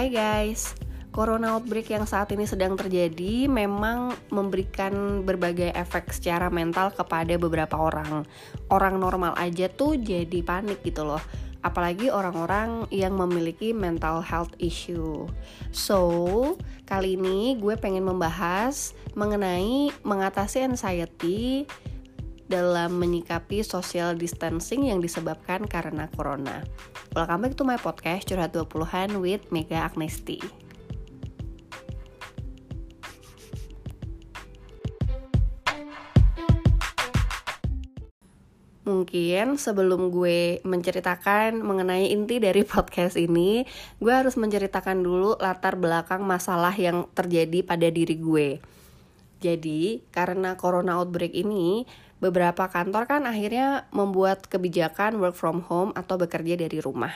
Hai guys, Corona outbreak yang saat ini sedang terjadi memang memberikan berbagai efek secara mental kepada beberapa orang. Orang normal aja tuh jadi panik gitu loh. Apalagi orang-orang yang memiliki mental health issue. So, kali ini gue pengen membahas mengenai mengatasi anxiety dalam menyikapi social distancing yang disebabkan karena corona. Welcome back to my podcast Curhat 20-an with Mega Agnesti. Mungkin sebelum gue menceritakan mengenai inti dari podcast ini, gue harus menceritakan dulu latar belakang masalah yang terjadi pada diri gue. Jadi, karena corona outbreak ini, beberapa kantor kan akhirnya membuat kebijakan work from home atau bekerja dari rumah.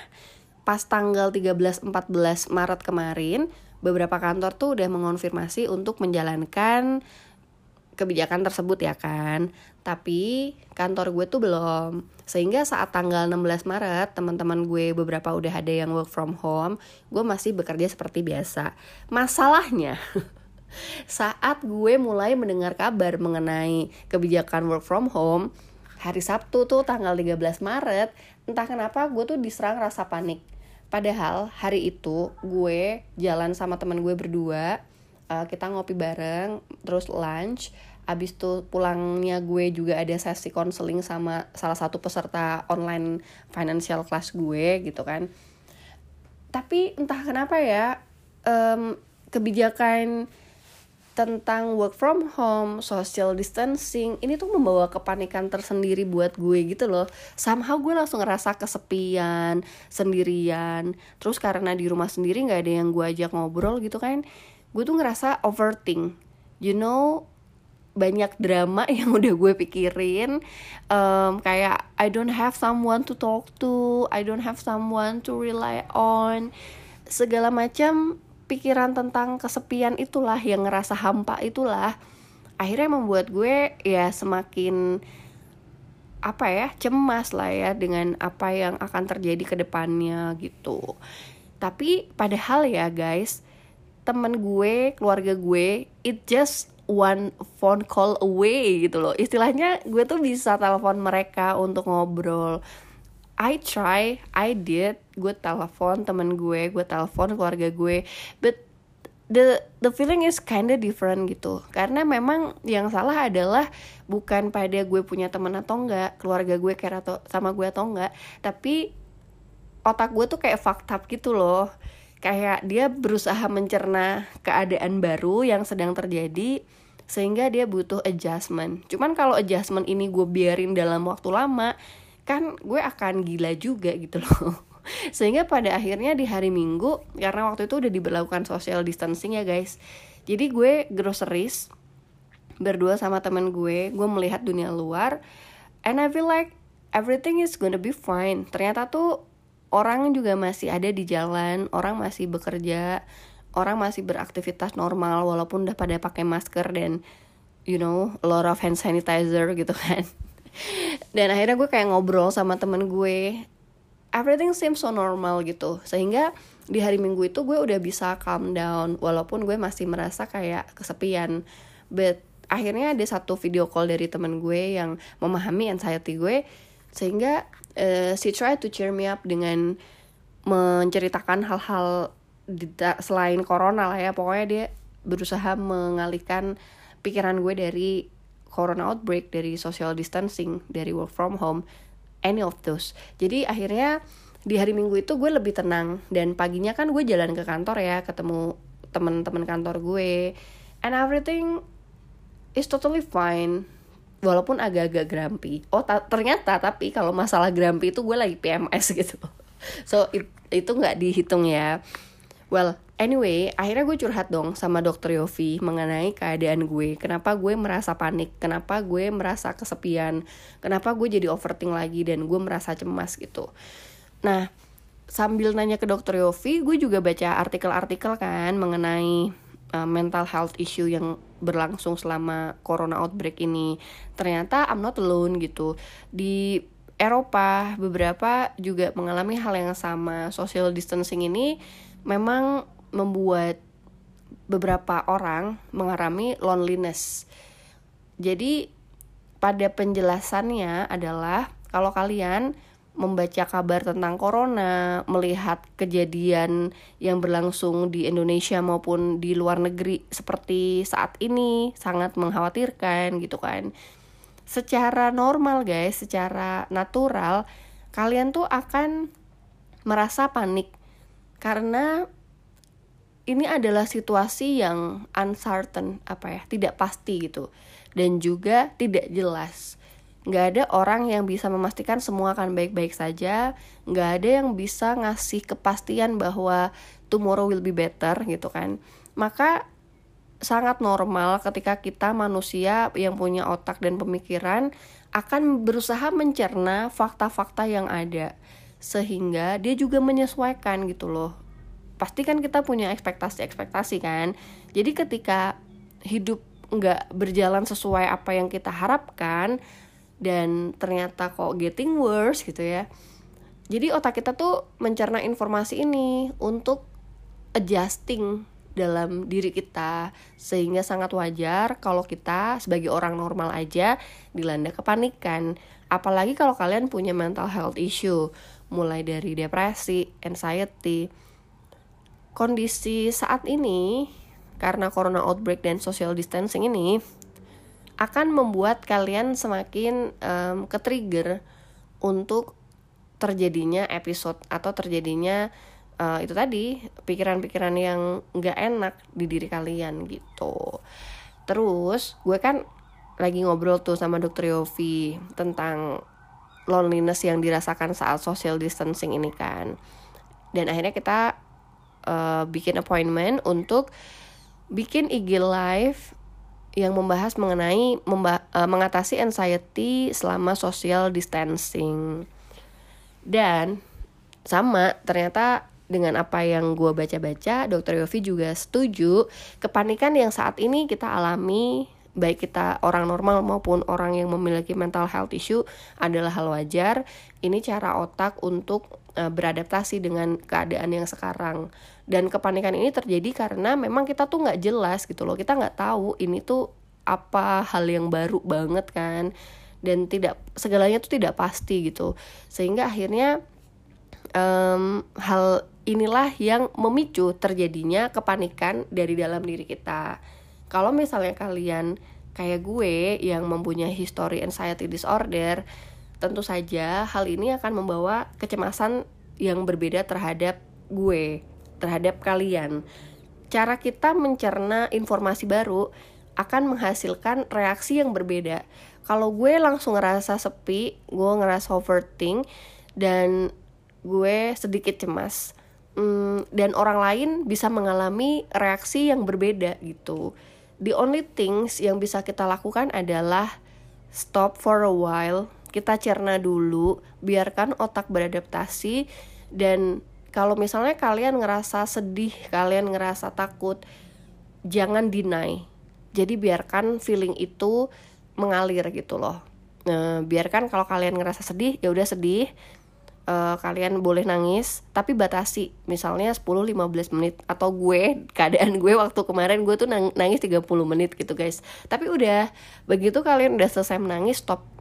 Pas tanggal 13-14 Maret kemarin, beberapa kantor tuh udah mengonfirmasi untuk menjalankan kebijakan tersebut ya kan. Tapi kantor gue tuh belum. Sehingga saat tanggal 16 Maret, teman-teman gue beberapa udah ada yang work from home, gue masih bekerja seperti biasa. Masalahnya saat gue mulai mendengar kabar mengenai kebijakan work from home, hari Sabtu tuh tanggal 13 Maret, entah kenapa gue tuh diserang rasa panik. Padahal hari itu gue jalan sama teman gue berdua, uh, kita ngopi bareng, terus lunch, abis itu pulangnya gue juga ada sesi konseling sama salah satu peserta online financial class gue gitu kan. Tapi entah kenapa ya, um, kebijakan tentang work from home, social distancing, ini tuh membawa kepanikan tersendiri buat gue gitu loh. Somehow gue langsung ngerasa kesepian, sendirian. Terus karena di rumah sendiri gak ada yang gue ajak ngobrol gitu kan, gue tuh ngerasa overthink. You know, banyak drama yang udah gue pikirin um, kayak I don't have someone to talk to I don't have someone to rely on segala macam pikiran tentang kesepian itulah yang ngerasa hampa itulah. Akhirnya membuat gue ya semakin apa ya cemas lah ya dengan apa yang akan terjadi ke depannya gitu. Tapi padahal ya guys temen gue keluarga gue it just one phone call away gitu loh. Istilahnya gue tuh bisa telepon mereka untuk ngobrol I try, I did, gue telepon temen gue, gue telepon keluarga gue, but the the feeling is kinda different gitu. Karena memang yang salah adalah bukan pada gue punya temen atau enggak, keluarga gue care atau sama gue atau enggak, tapi otak gue tuh kayak fucked up gitu loh. Kayak dia berusaha mencerna keadaan baru yang sedang terjadi sehingga dia butuh adjustment. Cuman kalau adjustment ini gue biarin dalam waktu lama, kan gue akan gila juga gitu loh. Sehingga pada akhirnya di hari minggu karena waktu itu udah diberlakukan social distancing ya guys jadi gue groceries berdua sama temen gue gue melihat dunia luar and I feel like everything is gonna be fine. Ternyata tuh orang juga masih ada di jalan orang masih bekerja orang masih beraktivitas normal walaupun udah pada pakai masker dan you know a lot of hand sanitizer gitu kan dan akhirnya gue kayak ngobrol sama temen gue. Everything seems so normal gitu. Sehingga di hari minggu itu gue udah bisa calm down walaupun gue masih merasa kayak kesepian. But akhirnya ada satu video call dari temen gue yang memahami anxiety gue sehingga uh, she try to cheer me up dengan menceritakan hal-hal selain corona lah ya. Pokoknya dia berusaha mengalihkan pikiran gue dari corona outbreak, dari social distancing, dari work from home, any of those. Jadi akhirnya di hari Minggu itu gue lebih tenang dan paginya kan gue jalan ke kantor ya, ketemu teman-teman kantor gue, and everything is totally fine. Walaupun agak-agak grumpy. Oh ternyata tapi kalau masalah grumpy itu gue lagi PMS gitu. So it, itu nggak dihitung ya. Well, Anyway, akhirnya gue curhat dong sama dokter Yofi mengenai keadaan gue. Kenapa gue merasa panik, kenapa gue merasa kesepian, kenapa gue jadi overthink lagi dan gue merasa cemas gitu. Nah, sambil nanya ke dokter Yofi, gue juga baca artikel-artikel kan mengenai uh, mental health issue yang berlangsung selama corona outbreak ini. Ternyata I'm not alone gitu. Di Eropa beberapa juga mengalami hal yang sama. Social distancing ini memang membuat beberapa orang mengalami loneliness. Jadi pada penjelasannya adalah kalau kalian membaca kabar tentang corona, melihat kejadian yang berlangsung di Indonesia maupun di luar negeri seperti saat ini sangat mengkhawatirkan gitu kan. Secara normal guys, secara natural kalian tuh akan merasa panik karena ini adalah situasi yang uncertain apa ya, tidak pasti gitu. Dan juga tidak jelas. Nggak ada orang yang bisa memastikan semua akan baik-baik saja. Nggak ada yang bisa ngasih kepastian bahwa tomorrow will be better gitu kan. Maka sangat normal ketika kita manusia yang punya otak dan pemikiran akan berusaha mencerna fakta-fakta yang ada. Sehingga dia juga menyesuaikan gitu loh pasti kan kita punya ekspektasi-ekspektasi kan. Jadi ketika hidup nggak berjalan sesuai apa yang kita harapkan dan ternyata kok getting worse gitu ya jadi otak kita tuh mencerna informasi ini untuk adjusting dalam diri kita sehingga sangat wajar kalau kita sebagai orang normal aja dilanda kepanikan. Apalagi kalau kalian punya mental health issue mulai dari depresi, anxiety kondisi saat ini karena corona outbreak dan social distancing ini akan membuat kalian semakin um, ke-trigger untuk terjadinya episode atau terjadinya uh, itu tadi pikiran-pikiran yang nggak enak di diri kalian gitu. Terus gue kan lagi ngobrol tuh sama dokter Yofi tentang loneliness yang dirasakan saat social distancing ini kan. Dan akhirnya kita uh, bikin appointment untuk bikin IG live yang membahas mengenai memba uh, mengatasi anxiety selama social distancing. Dan sama ternyata dengan apa yang gue baca-baca, Dokter Yofi juga setuju kepanikan yang saat ini kita alami baik kita orang normal maupun orang yang memiliki mental health issue adalah hal wajar. Ini cara otak untuk uh, beradaptasi dengan keadaan yang sekarang. Dan kepanikan ini terjadi karena memang kita tuh nggak jelas gitu loh. Kita nggak tahu ini tuh apa hal yang baru banget kan. Dan tidak segalanya tuh tidak pasti gitu. Sehingga akhirnya um, hal inilah yang memicu terjadinya kepanikan dari dalam diri kita. Kalau misalnya kalian kayak gue yang mempunyai history anxiety disorder, tentu saja hal ini akan membawa kecemasan yang berbeda terhadap gue, terhadap kalian. Cara kita mencerna informasi baru akan menghasilkan reaksi yang berbeda. Kalau gue langsung ngerasa sepi, gue ngerasa overthink, dan gue sedikit cemas. Hmm, dan orang lain bisa mengalami reaksi yang berbeda gitu the only things yang bisa kita lakukan adalah stop for a while kita cerna dulu biarkan otak beradaptasi dan kalau misalnya kalian ngerasa sedih kalian ngerasa takut jangan deny. Jadi biarkan feeling itu mengalir gitu loh. Nah, biarkan kalau kalian ngerasa sedih ya udah sedih. Uh, kalian boleh nangis tapi batasi. Misalnya 10-15 menit atau gue keadaan gue waktu kemarin gue tuh nangis 30 menit gitu guys. Tapi udah begitu kalian udah selesai menangis stop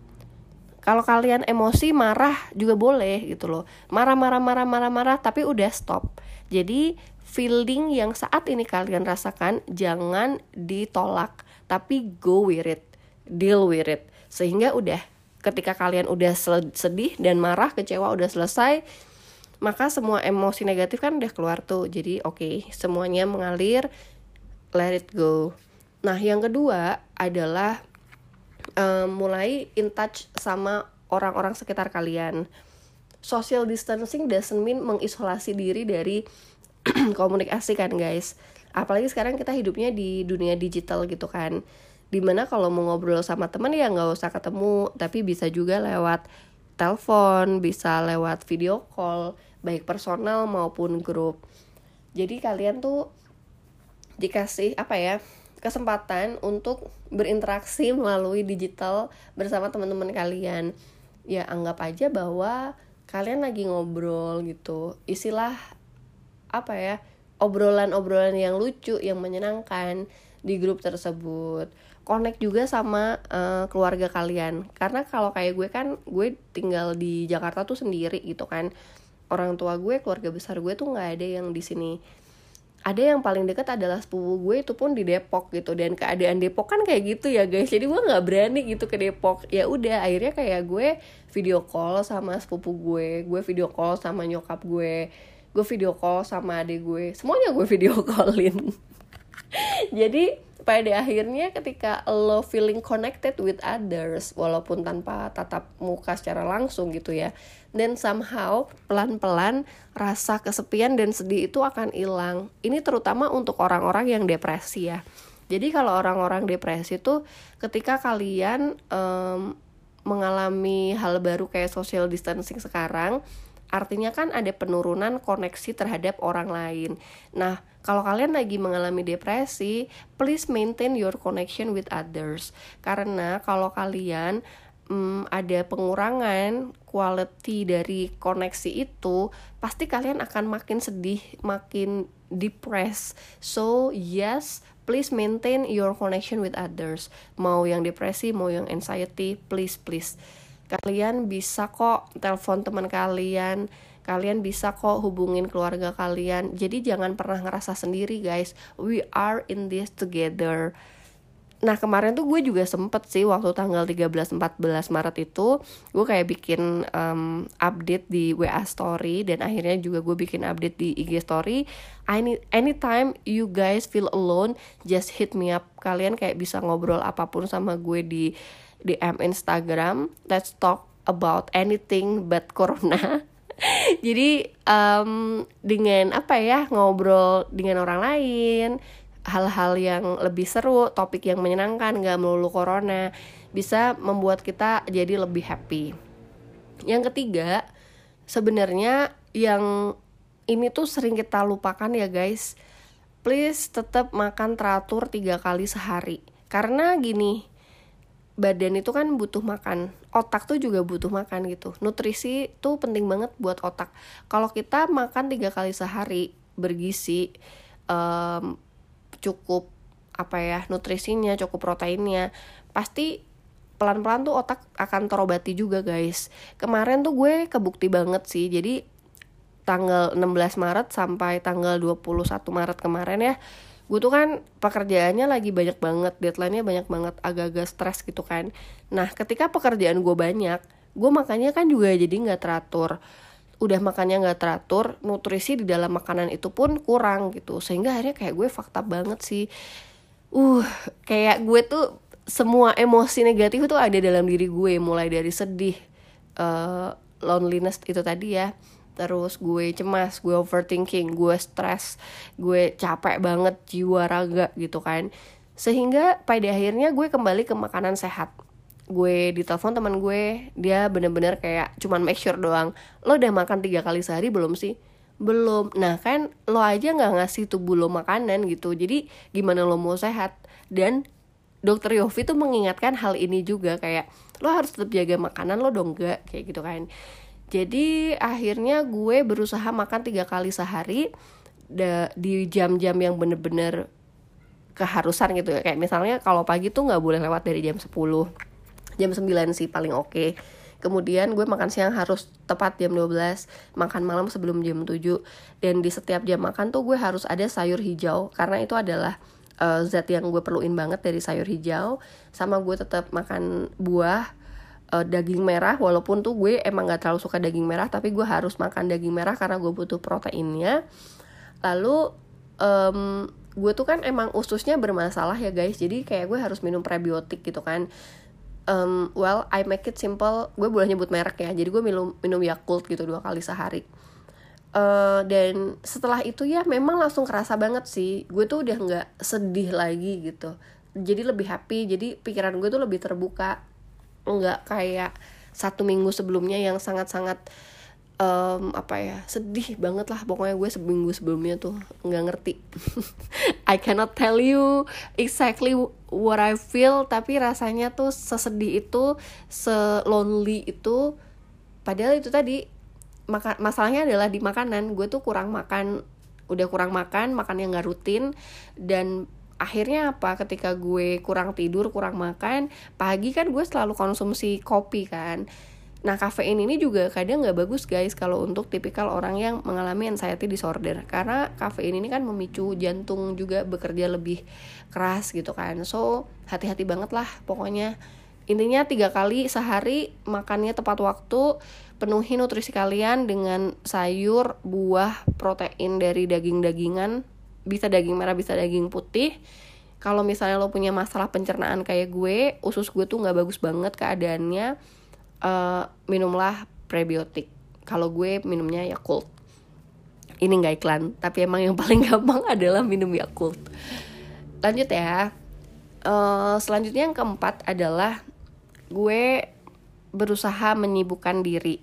kalau kalian emosi marah juga boleh gitu loh. Marah marah marah marah marah tapi udah stop. Jadi feeling yang saat ini kalian rasakan jangan ditolak tapi go with it. Deal with it. Sehingga udah ketika kalian udah sedih dan marah kecewa udah selesai maka semua emosi negatif kan udah keluar tuh. Jadi oke okay, semuanya mengalir let it go. Nah yang kedua adalah um, mulai in touch sama orang-orang sekitar kalian. Social distancing doesn't mean mengisolasi diri dari komunikasi kan guys. Apalagi sekarang kita hidupnya di dunia digital gitu kan. Di mana kalau mau ngobrol sama temen ya nggak usah ketemu tapi bisa juga lewat telepon bisa lewat video call baik personal maupun grup. Jadi kalian tuh dikasih apa ya kesempatan untuk berinteraksi melalui digital bersama teman-teman kalian. Ya anggap aja bahwa kalian lagi ngobrol gitu. Istilah apa ya obrolan-obrolan yang lucu yang menyenangkan di grup tersebut. Connect juga sama uh, keluarga kalian. Karena kalau kayak gue kan gue tinggal di Jakarta tuh sendiri gitu kan. Orang tua gue keluarga besar gue tuh nggak ada yang di sini ada yang paling dekat adalah sepupu gue itu pun di Depok gitu. Dan keadaan Depok kan kayak gitu ya guys. Jadi gue nggak berani gitu ke Depok. Ya udah akhirnya kayak gue video call sama sepupu gue. Gue video call sama nyokap gue. Gue video call sama adik gue. Semuanya gue video callin. Jadi pada akhirnya ketika lo feeling connected with others walaupun tanpa tatap muka secara langsung gitu ya dan somehow pelan-pelan rasa kesepian dan sedih itu akan hilang. Ini terutama untuk orang-orang yang depresi ya. Jadi kalau orang-orang depresi tuh ketika kalian um, mengalami hal baru kayak social distancing sekarang artinya kan ada penurunan koneksi terhadap orang lain. Nah, kalau kalian lagi mengalami depresi, please maintain your connection with others. Karena kalau kalian um, ada pengurangan quality dari koneksi itu, pasti kalian akan makin sedih, makin depressed. So, yes, please maintain your connection with others. Mau yang depresi, mau yang anxiety, please please kalian bisa kok telepon teman kalian kalian bisa kok hubungin keluarga kalian. Jadi jangan pernah ngerasa sendiri guys. We are in this together. Nah kemarin tuh gue juga sempet sih waktu tanggal 13-14 Maret itu Gue kayak bikin um, update di WA story Dan akhirnya juga gue bikin update di IG story. Any, Anytime you guys feel alone Just hit me up. Kalian kayak bisa ngobrol apa pun sama gue di DM Instagram let's talk about anything but corona. Jadi um, dengan apa ya ngobrol dengan orang lain hal-hal yang lebih seru topik yang menyenangkan nggak melulu corona bisa membuat kita jadi lebih happy. Yang ketiga sebenarnya yang ini tuh sering kita lupakan ya guys. Please tetap makan teratur tiga kali sehari. Karena gini badan itu kan butuh makan. Otak tuh juga butuh makan gitu. Nutrisi tuh penting banget buat otak. Kalau kita makan tiga kali sehari bergizi um, cukup apa ya nutrisinya cukup proteinnya pasti pelan-pelan tuh otak akan terobati juga guys. Kemarin tuh gue kebukti banget sih. Jadi tanggal 16 Maret sampai tanggal 21 Maret kemarin ya gue tuh kan pekerjaannya lagi banyak banget deadline-nya banyak banget agak-agak stres gitu kan. Nah ketika pekerjaan gue banyak gue makannya kan juga jadi nggak teratur. Udah makannya nggak teratur nutrisi di dalam makanan itu pun kurang gitu. Sehingga akhirnya kayak gue fakta banget sih. Uh kayak gue tuh semua emosi negatif itu ada dalam diri gue. Mulai dari sedih uh, loneliness itu tadi ya terus gue cemas, gue overthinking, gue stres, gue capek banget jiwa raga gitu kan. Sehingga pada akhirnya gue kembali ke makanan sehat. Gue ditelepon teman gue, dia bener-bener kayak cuman make sure doang. Lo udah makan tiga kali sehari belum sih? Belum. Nah kan lo aja nggak ngasih tubuh lo makanan gitu. Jadi gimana lo mau sehat? Dan dokter Yofi tuh mengingatkan hal ini juga kayak lo harus tetap jaga makanan lo dong gak kayak gitu kan jadi akhirnya gue berusaha makan tiga kali sehari di jam-jam yang bener-bener keharusan gitu ya. Kayak misalnya kalau pagi tuh nggak boleh lewat dari jam 10 jam 9 sih paling oke. Okay. kemudian gue makan siang harus tepat jam 12 makan malam sebelum jam 7 dan di setiap jam makan tuh gue harus ada sayur hijau karena itu adalah uh, zat yang gue perluin banget dari sayur hijau. Sama gue tetap makan buah uh, daging merah walaupun tuh gue emang gak terlalu suka daging merah tapi gue harus makan daging merah karena gue butuh proteinnya. Lalu um, gue tuh kan emang ususnya bermasalah ya guys. Jadi kayak gue harus minum prebiotik gitu kan. Um, well I make it simple. Gue boleh nyebut merek ya. Jadi gue minum minum Yakult gitu dua kali sehari. Uh, dan setelah itu ya memang langsung kerasa banget sih. Gue tuh udah nggak sedih lagi gitu. Jadi lebih happy. Jadi pikiran gue tuh lebih terbuka nggak kayak satu minggu sebelumnya yang sangat-sangat um, apa ya sedih banget lah pokoknya gue seminggu sebelumnya tuh nggak ngerti. I cannot tell you exactly what I feel tapi rasanya tuh sesedih itu se lonely itu. Padahal itu tadi maka masalahnya adalah di makanan gue tuh kurang makan udah kurang makan makan yang nggak rutin dan akhirnya apa ketika gue kurang tidur kurang makan pagi kan gue selalu konsumsi kopi kan Nah kafein ini juga kadang nggak bagus guys kalau untuk tipikal orang yang mengalami anxiety disorder karena kafein ini kan memicu jantung juga bekerja lebih keras gitu kan. So hati-hati banget lah pokoknya. Intinya tiga kali sehari makannya tepat waktu, penuhi nutrisi kalian dengan sayur, buah, protein dari daging-dagingan, bisa daging merah, bisa daging putih. Kalau misalnya lo punya masalah pencernaan kayak gue, usus gue tuh nggak bagus banget keadaannya uh, minumlah prebiotik. Kalau gue minumnya Yakult. Ini nggak iklan tapi emang yang paling gampang adalah minum Yakult. Lanjut ya. Uh, selanjutnya yang keempat adalah gue berusaha menyibukkan diri.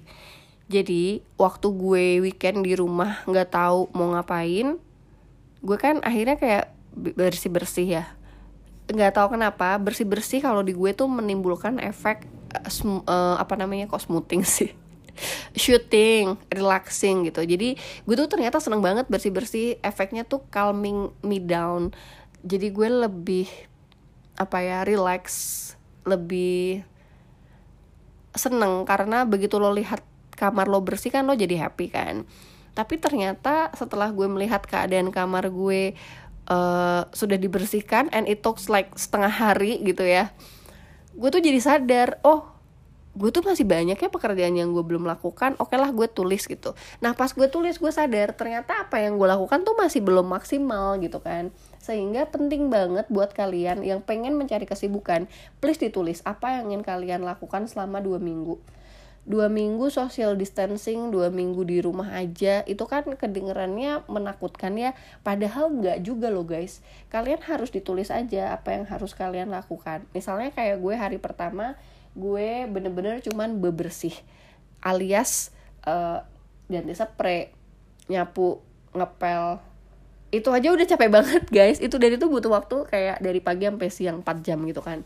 Jadi waktu gue weekend di rumah nggak tahu mau ngapain gue kan akhirnya kayak bersih bersih ya nggak tahu kenapa bersih bersih kalau di gue tuh menimbulkan efek uh, apa namanya kok smoothing sih shooting, relaxing gitu. Jadi gue tuh ternyata seneng banget bersih-bersih. Efeknya tuh calming me down. Jadi gue lebih apa ya relax, lebih seneng karena begitu lo lihat kamar lo bersih kan lo jadi happy kan. Tapi ternyata setelah gue melihat keadaan kamar gue uh, sudah dibersihkan and it talks like setengah hari gitu ya gue tuh jadi sadar oh gue tuh masih banyak ya pekerjaan yang gue belum lakukan oke lah gue tulis gitu. Nah pas gue tulis gue sadar ternyata apa yang gue lakukan tuh masih belum maksimal gitu kan. Sehingga penting banget buat kalian yang pengen mencari kesibukan please ditulis apa yang ingin kalian lakukan selama dua minggu dua minggu social distancing dua minggu di rumah aja itu kan kedengerannya menakutkan ya. Padahal nggak juga loh guys. Kalian harus ditulis aja apa yang harus kalian lakukan. Misalnya kayak gue hari pertama gue bener-bener cuman bebersih alias uh, ganti spray nyapu ngepel. Itu aja udah capek banget guys. Itu dari itu butuh waktu kayak dari pagi sampai siang 4 jam gitu kan.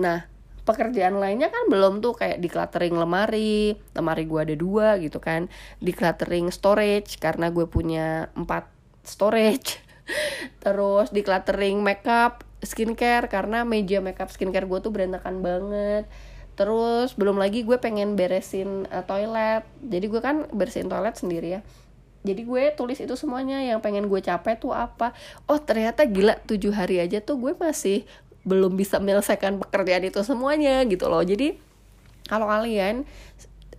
Nah pekerjaan lainnya kan belum tuh kayak di cluttering lemari lemari gue ada dua gitu kan. Di cluttering storage karena gue punya empat storage. Terus di cluttering makeup skincare karena meja makeup skincare gue tuh berantakan banget. Terus belum lagi gue pengen beresin uh, toilet. Jadi gue kan bersihin toilet sendiri ya. Jadi gue tulis itu semuanya yang pengen gue capai tuh apa. Oh ternyata gila tujuh hari aja tuh gue masih belum bisa menyelesaikan pekerjaan itu semuanya gitu loh. Jadi kalau kalian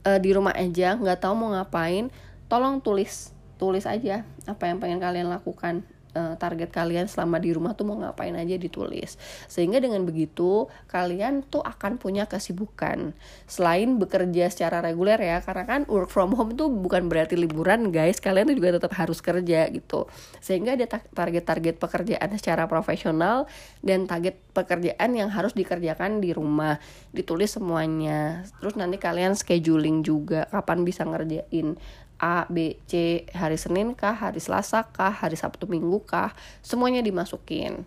uh, di rumah aja nggak tahu mau ngapain tolong tulis tulis aja apa yang pengen kalian lakukan uh, target kalian selama di rumah tuh mau ngapain aja ditulis. Sehingga dengan begitu kalian tuh akan punya kesibukan. Selain bekerja secara reguler ya karena kan work from home itu bukan berarti liburan guys. Kalian tuh juga tetap harus kerja gitu. Sehingga ada target-target pekerjaan secara profesional dan target pekerjaan yang harus dikerjakan di rumah. Ditulis semuanya. Terus nanti kalian scheduling juga kapan bisa ngerjain A, B, C hari Senin kah, hari Selasa kah, hari Sabtu Minggu kah, semuanya dimasukin.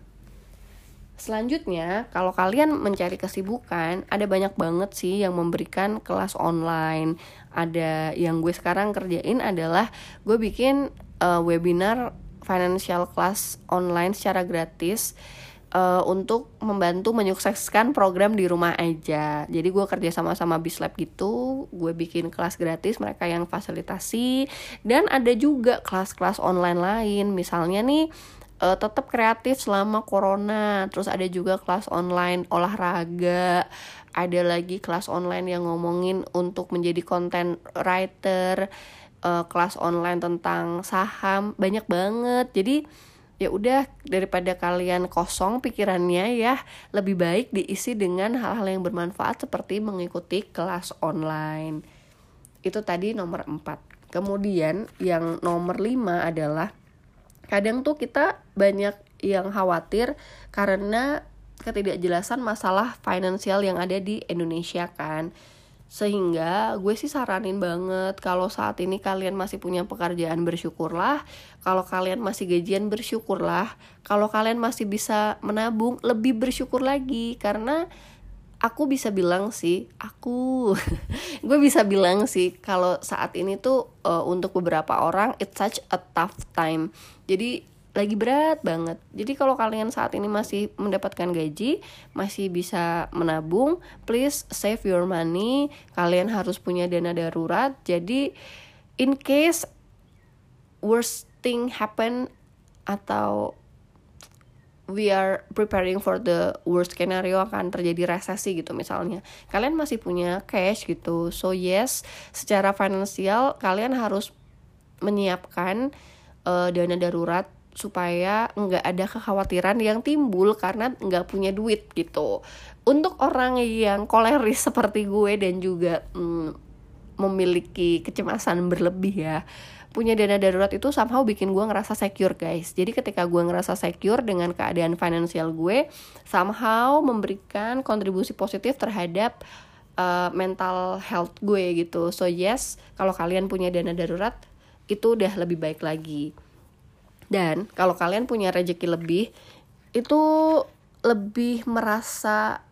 Selanjutnya, kalau kalian mencari kesibukan, ada banyak banget sih yang memberikan kelas online. Ada yang gue sekarang kerjain adalah gue bikin uh, webinar financial class online secara gratis uh, untuk membantu menyukseskan program di rumah aja. Jadi gue kerja sama sama Bislab gitu, gue bikin kelas gratis mereka yang fasilitasi dan ada juga kelas-kelas online lain. Misalnya nih uh, tetap kreatif selama corona. Terus ada juga kelas online olahraga. Ada lagi kelas online yang ngomongin untuk menjadi content writer, uh, kelas online tentang saham, banyak banget. Jadi ya udah daripada kalian kosong pikirannya ya lebih baik diisi dengan hal-hal yang bermanfaat seperti mengikuti kelas online. Itu tadi nomor 4 kemudian yang nomor 5 adalah kadang tuh kita banyak yang khawatir karena ketidakjelasan masalah finansial yang ada di Indonesia kan sehingga gue sih saranin banget kalau saat ini kalian masih punya pekerjaan bersyukurlah. Kalau kalian masih gajian bersyukurlah. Kalau kalian masih bisa menabung lebih bersyukur lagi. Karena aku bisa bilang sih aku gue bisa bilang sih kalau saat ini tuh uh, untuk beberapa orang it's such a tough time. Jadi lagi berat banget. Jadi kalau kalian saat ini masih mendapatkan gaji, masih bisa menabung, please save your money. Kalian harus punya dana darurat. Jadi in case worst thing happen atau we are preparing for the worst scenario akan terjadi resesi gitu misalnya kalian masih punya cash gitu so yes secara finansial kalian harus menyiapkan uh, dana darurat supaya nggak ada kekhawatiran yang timbul karena nggak punya duit gitu. Untuk orang yang koleris seperti gue dan juga mm, memiliki kecemasan berlebih ya punya dana darurat itu somehow bikin gue ngerasa secure guys. Jadi ketika gue ngerasa secure dengan keadaan finansial gue somehow memberikan kontribusi positif terhadap uh, mental health gue gitu. So yes kalau kalian punya dana darurat itu udah lebih baik lagi dan kalau kalian punya rezeki lebih, itu lebih merasa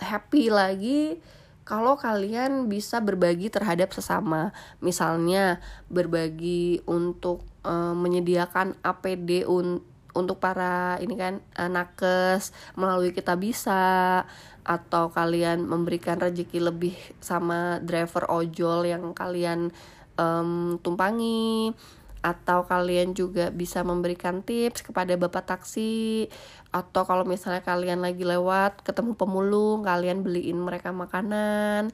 happy lagi kalau kalian bisa berbagi terhadap sesama. Misalnya berbagi untuk uh, menyediakan APD un untuk para ini kan uh, nakes melalui kita bisa atau kalian memberikan rezeki lebih sama driver ojol yang kalian um, tumpangi atau kalian juga bisa memberikan tips kepada bapak taksi. Atau kalau misalnya kalian lagi lewat ketemu pemulung kalian beliin mereka makanan.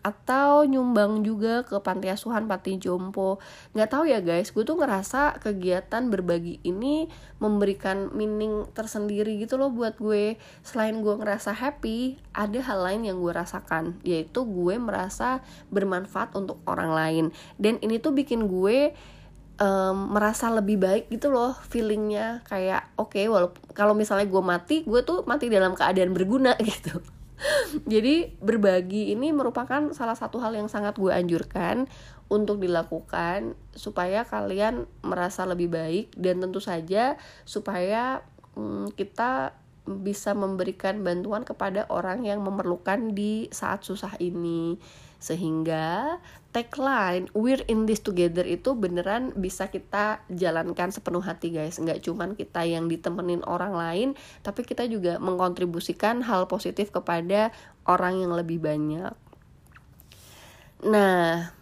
Atau nyumbang juga ke panti asuhan panti jompo. Nggak tahu ya guys. Gue tuh ngerasa kegiatan berbagi ini memberikan meaning tersendiri gitu loh buat gue. Selain gue ngerasa happy ada hal lain yang gue rasakan. Yaitu gue merasa bermanfaat untuk orang lain. Dan ini tuh bikin gue um, merasa lebih baik gitu loh feelingnya. Kayak oke okay, walaupun kalau misalnya gue mati gue tuh mati dalam keadaan berguna gitu. Jadi berbagi ini merupakan salah satu hal yang sangat gue anjurkan untuk dilakukan supaya kalian merasa lebih baik dan tentu saja supaya um, kita bisa memberikan bantuan kepada orang yang memerlukan di saat susah ini sehingga tagline we're in this together itu beneran bisa kita jalankan sepenuh hati guys. Nggak cuman kita yang ditemenin orang lain tapi kita juga mengkontribusikan hal positif kepada orang yang lebih banyak. Nah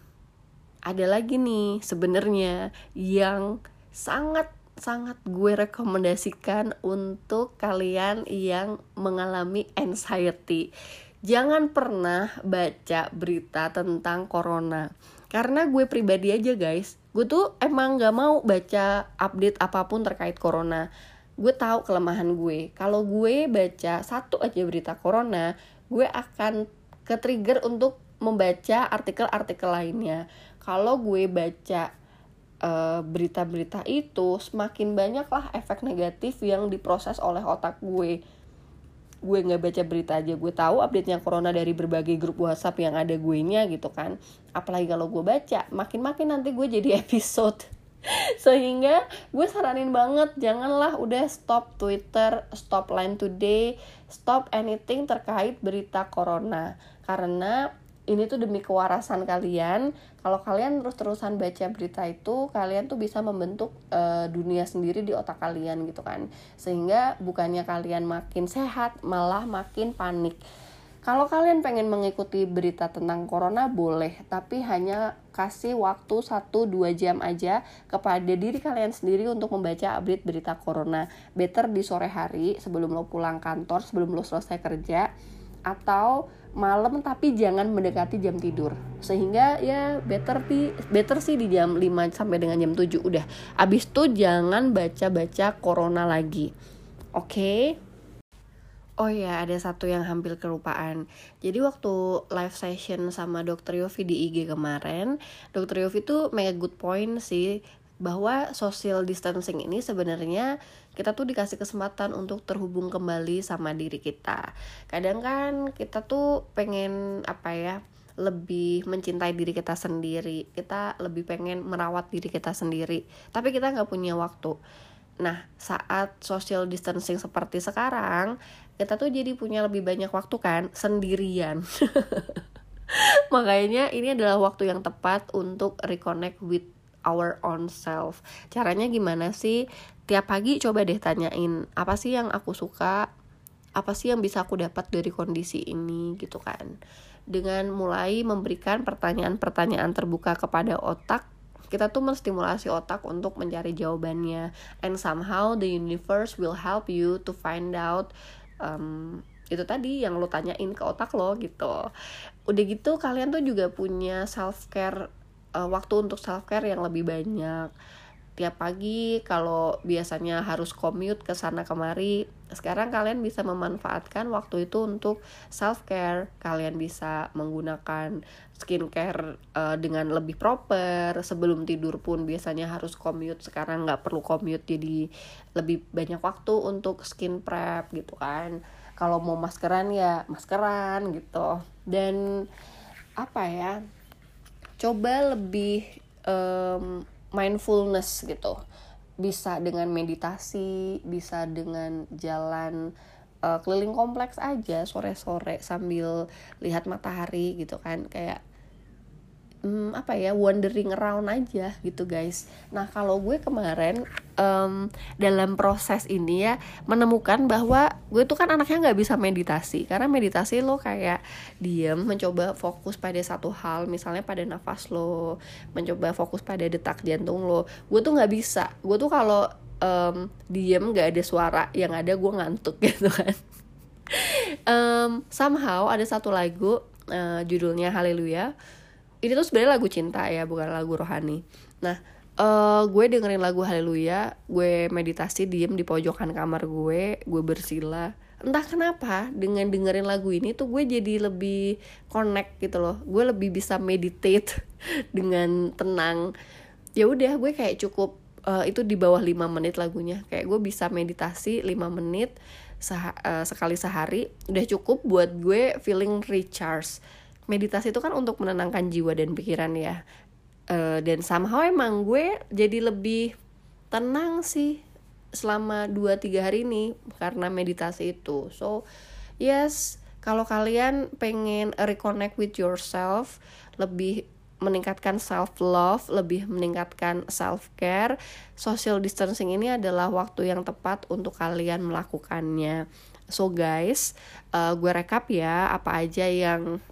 ada lagi nih sebenarnya yang sangat sangat gue rekomendasikan untuk kalian yang mengalami anxiety jangan pernah baca berita tentang corona. Karena gue pribadi aja guys. Gue tuh emang gak mau baca update apa pun terkait corona. Gue tahu kelemahan gue. Kalau gue baca satu aja berita corona gue akan ke trigger untuk membaca artikel-artikel lainnya. Kalau gue baca eh, berita-berita uh, itu semakin banyaklah efek negatif yang diproses oleh otak gue gue nggak baca berita aja gue tahu update nya corona dari berbagai grup WhatsApp yang ada gue nya gitu kan. Apalagi kalau gue baca makin makin nanti gue jadi episode. Sehingga gue saranin banget janganlah udah stop Twitter stop Line Today stop anything terkait berita corona. Karena ini tuh demi kewarasan kalian. Kalau kalian terus-terusan baca berita itu kalian tuh bisa membentuk uh, dunia sendiri di otak kalian gitu kan. Sehingga bukannya kalian makin sehat malah makin panik. Kalau kalian pengen mengikuti berita tentang corona boleh, tapi hanya kasih waktu 1-2 jam aja kepada diri kalian sendiri untuk membaca update berita corona. Better di sore hari sebelum lo pulang kantor, sebelum lo selesai kerja, atau malam tapi jangan mendekati jam tidur sehingga ya better di better sih di jam 5 sampai dengan jam 7 udah abis itu jangan baca-baca corona lagi oke okay? Oh ya, ada satu yang hampir kelupaan. Jadi waktu live session sama Dokter Yofi di IG kemarin, Dokter Yofi tuh make a good point sih bahwa social distancing ini sebenarnya kita tuh dikasih kesempatan untuk terhubung kembali sama diri kita. Kadang kan kita tuh pengen apa ya lebih mencintai diri kita sendiri, kita lebih pengen merawat diri kita sendiri, tapi kita nggak punya waktu. Nah, saat social distancing seperti sekarang, kita tuh jadi punya lebih banyak waktu kan sendirian. Makanya ini adalah waktu yang tepat untuk reconnect with our own self. Caranya gimana sih? Tiap pagi coba deh tanyain apa sih yang aku suka, apa sih yang bisa aku dapat dari kondisi ini gitu kan. Dengan mulai memberikan pertanyaan-pertanyaan terbuka kepada otak kita tuh menstimulasi otak untuk mencari jawabannya and somehow the universe will help you to find out um, itu tadi yang lo tanyain ke otak lo gitu udah gitu kalian tuh juga punya self care uh, waktu untuk self care yang lebih banyak. Tiap pagi kalau biasanya harus commute ke sana kemari sekarang kalian bisa memanfaatkan waktu itu untuk self care kalian bisa menggunakan skincare uh, dengan lebih proper. Sebelum tidur pun biasanya harus commute. Sekarang nggak perlu commute jadi lebih banyak waktu untuk skin prep gitu kan. Kalau mau maskeran ya maskeran gitu. Dan apa ya coba lebih um, mindfulness gitu. Bisa dengan meditasi bisa dengan jalan uh, keliling kompleks aja sore-sore sambil lihat matahari gitu kan. Kayak hmm, apa ya wandering around aja gitu guys. Nah kalau gue kemarin um, dalam proses ini ya menemukan bahwa gue tuh kan anaknya nggak bisa meditasi. Karena meditasi lo kayak diem mencoba fokus pada satu hal. Misalnya pada nafas lo mencoba fokus pada detak jantung lo. Gue tuh nggak bisa. Gue tuh kalau um, diem nggak ada suara yang ada gue ngantuk gitu kan. Um, somehow ada satu lagu uh, judulnya Haleluya ini tuh sebenarnya lagu cinta ya bukan lagu rohani. Nah uh, gue dengerin lagu Haleluya gue meditasi diem di pojokan kamar gue gue bersila. Entah kenapa dengan dengerin lagu ini tuh gue jadi lebih connect gitu loh. Gue lebih bisa meditate dengan tenang. Ya udah gue kayak cukup uh, itu di bawah 5 menit lagunya. Kayak gue bisa meditasi 5 menit seha uh, sekali sehari. Udah cukup buat gue feeling recharge meditasi itu kan untuk menenangkan jiwa dan pikiran ya uh, dan somehow emang gue jadi lebih tenang sih selama 2-3 hari ini karena meditasi itu so yes kalau kalian pengen reconnect with yourself lebih meningkatkan self love, lebih meningkatkan self care. Social distancing ini adalah waktu yang tepat untuk kalian melakukannya. So guys, uh, gue rekap ya apa aja yang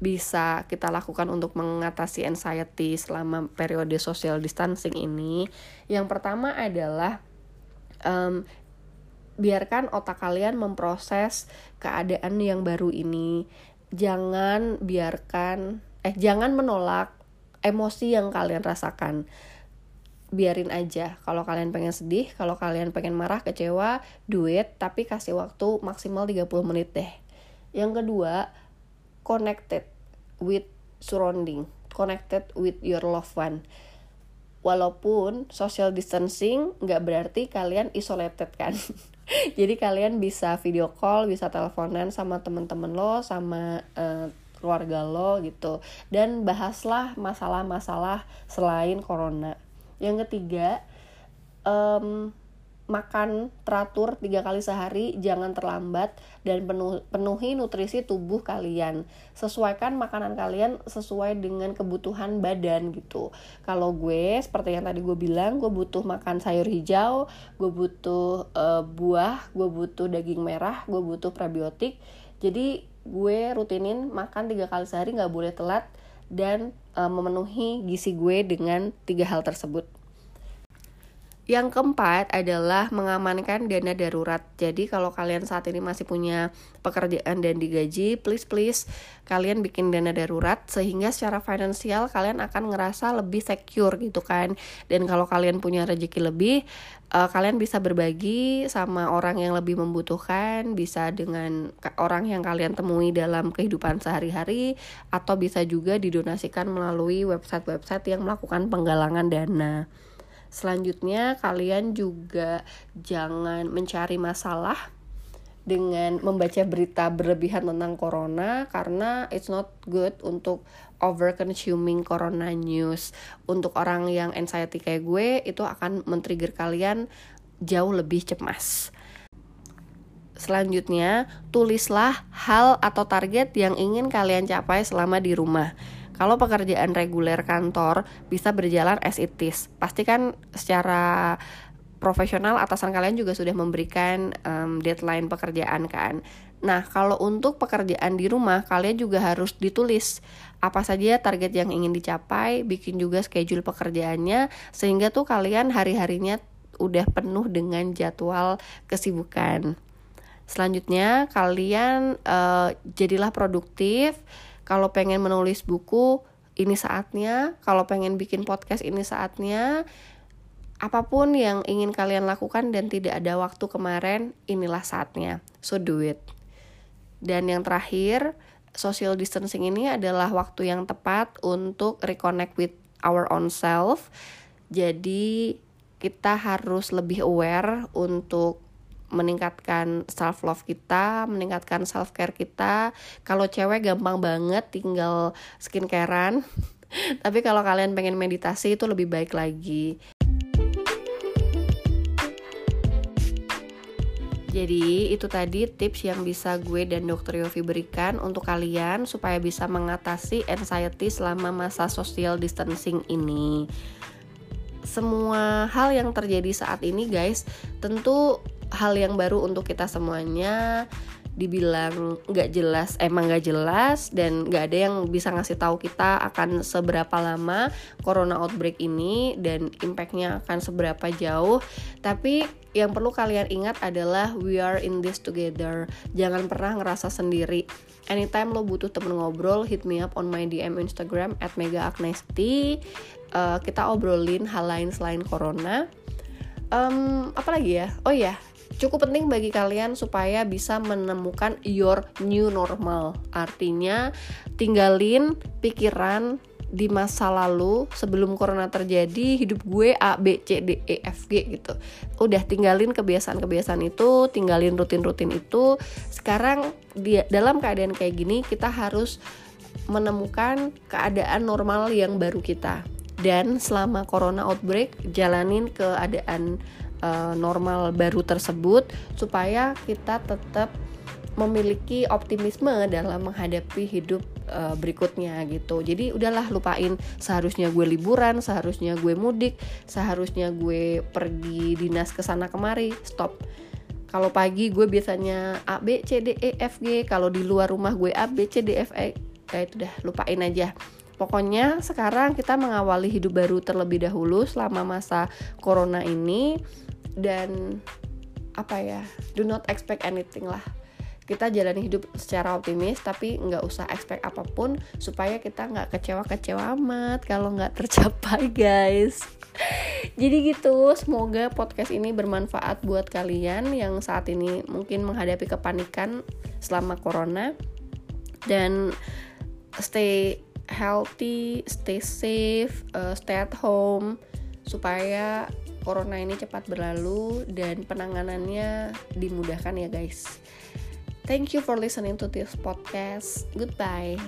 bisa kita lakukan untuk mengatasi anxiety selama periode social distancing ini. Yang pertama adalah um, biarkan otak kalian memproses keadaan yang baru ini. Jangan biarkan eh jangan menolak emosi yang kalian rasakan. Biarin aja. Kalau kalian pengen sedih kalau kalian pengen marah kecewa duit tapi kasih waktu maksimal 30 menit deh. Yang kedua connected with surrounding, connected with your loved one. Walaupun social distancing nggak berarti kalian isolated kan. Jadi kalian bisa video call, bisa teleponan sama temen-temen lo, sama uh, keluarga lo gitu. Dan bahaslah masalah-masalah selain corona. Yang ketiga, um, makan teratur tiga kali sehari, jangan terlambat dan penuh, penuhi nutrisi tubuh kalian. Sesuaikan makanan kalian sesuai dengan kebutuhan badan gitu. Kalau gue seperti yang tadi gue bilang, gue butuh makan sayur hijau, gue butuh uh, buah, gue butuh daging merah, gue butuh probiotik. Jadi gue rutinin makan tiga kali sehari nggak boleh telat dan uh, memenuhi gizi gue dengan tiga hal tersebut. Yang keempat adalah mengamankan dana darurat. Jadi kalau kalian saat ini masih punya pekerjaan dan digaji, please please kalian bikin dana darurat sehingga secara finansial kalian akan ngerasa lebih secure gitu kan. Dan kalau kalian punya rezeki lebih, uh, kalian bisa berbagi sama orang yang lebih membutuhkan, bisa dengan orang yang kalian temui dalam kehidupan sehari-hari atau bisa juga didonasikan melalui website-website yang melakukan penggalangan dana. Selanjutnya, kalian juga jangan mencari masalah dengan membaca berita berlebihan tentang corona karena it's not good untuk over consuming corona news. Untuk orang yang anxiety kayak gue, itu akan men-trigger kalian jauh lebih cemas. Selanjutnya, tulislah hal atau target yang ingin kalian capai selama di rumah. Kalau pekerjaan reguler kantor bisa berjalan as it is, pasti kan secara profesional atasan kalian juga sudah memberikan um, deadline pekerjaan kan. Nah, kalau untuk pekerjaan di rumah, kalian juga harus ditulis apa saja target yang ingin dicapai, bikin juga schedule pekerjaannya, sehingga tuh kalian hari-harinya udah penuh dengan jadwal kesibukan. Selanjutnya kalian uh, jadilah produktif. Kalau pengen menulis buku ini saatnya, kalau pengen bikin podcast ini saatnya. Apa pun yang ingin kalian lakukan dan tidak ada waktu kemarin, inilah saatnya. So do it. Dan yang terakhir, social distancing ini adalah waktu yang tepat untuk reconnect with our own self. Jadi kita harus lebih aware untuk meningkatkan self love kita, meningkatkan self care kita. Kalau cewek gampang banget tinggal skincarean. Tapi kalau kalian pengen meditasi itu lebih baik lagi. Jadi itu tadi tips yang bisa gue dan dokter Yofi berikan untuk kalian supaya bisa mengatasi anxiety selama masa social distancing ini. Semua hal yang terjadi saat ini guys tentu hal yang baru untuk kita semuanya. Dibilang nggak jelas emang nggak jelas dan nggak ada yang bisa ngasih tahu kita akan seberapa lama corona outbreak ini dan impactnya akan seberapa jauh. Tapi yang perlu kalian ingat adalah we are in this together. Jangan pernah ngerasa sendiri. Anytime lo butuh temen ngobrol hit me up on my DM Instagram at Mega Agnesti uh, kita obrolin hal lain selain corona. Um, apa lagi ya? Oh ya cukup penting bagi kalian supaya bisa menemukan your new normal. Artinya tinggalin pikiran di masa lalu sebelum corona terjadi hidup gue A B C D E F G gitu. Udah tinggalin kebiasaan-kebiasaan itu tinggalin rutin-rutin itu. Sekarang di dalam keadaan kayak gini kita harus menemukan keadaan normal yang baru kita. Dan selama corona outbreak jalanin keadaan uh, normal baru tersebut supaya kita tetap memiliki optimisme dalam menghadapi hidup uh, berikutnya gitu. Jadi udahlah lupain seharusnya gue liburan, seharusnya gue mudik, seharusnya gue pergi dinas ke sana kemari. Stop. Kalau pagi gue biasanya A B C D E F G, kalau di luar rumah gue A B C D F E, ya itu udah lupain aja. Pokoknya sekarang kita mengawali hidup baru terlebih dahulu selama masa corona ini dan apa ya do not expect anything lah. Kita jalani hidup secara optimis tapi nggak usah expect apa pun supaya kita nggak kecewa-kecewa amat kalau nggak tercapai guys. Jadi gitu semoga podcast ini bermanfaat buat kalian yang saat ini mungkin menghadapi kepanikan selama corona. Dan stay healthy stay safe uh, stay at home supaya corona ini cepat berlalu dan penanganannya dimudahkan ya guys. Thank you for listening to this podcast. Goodbye.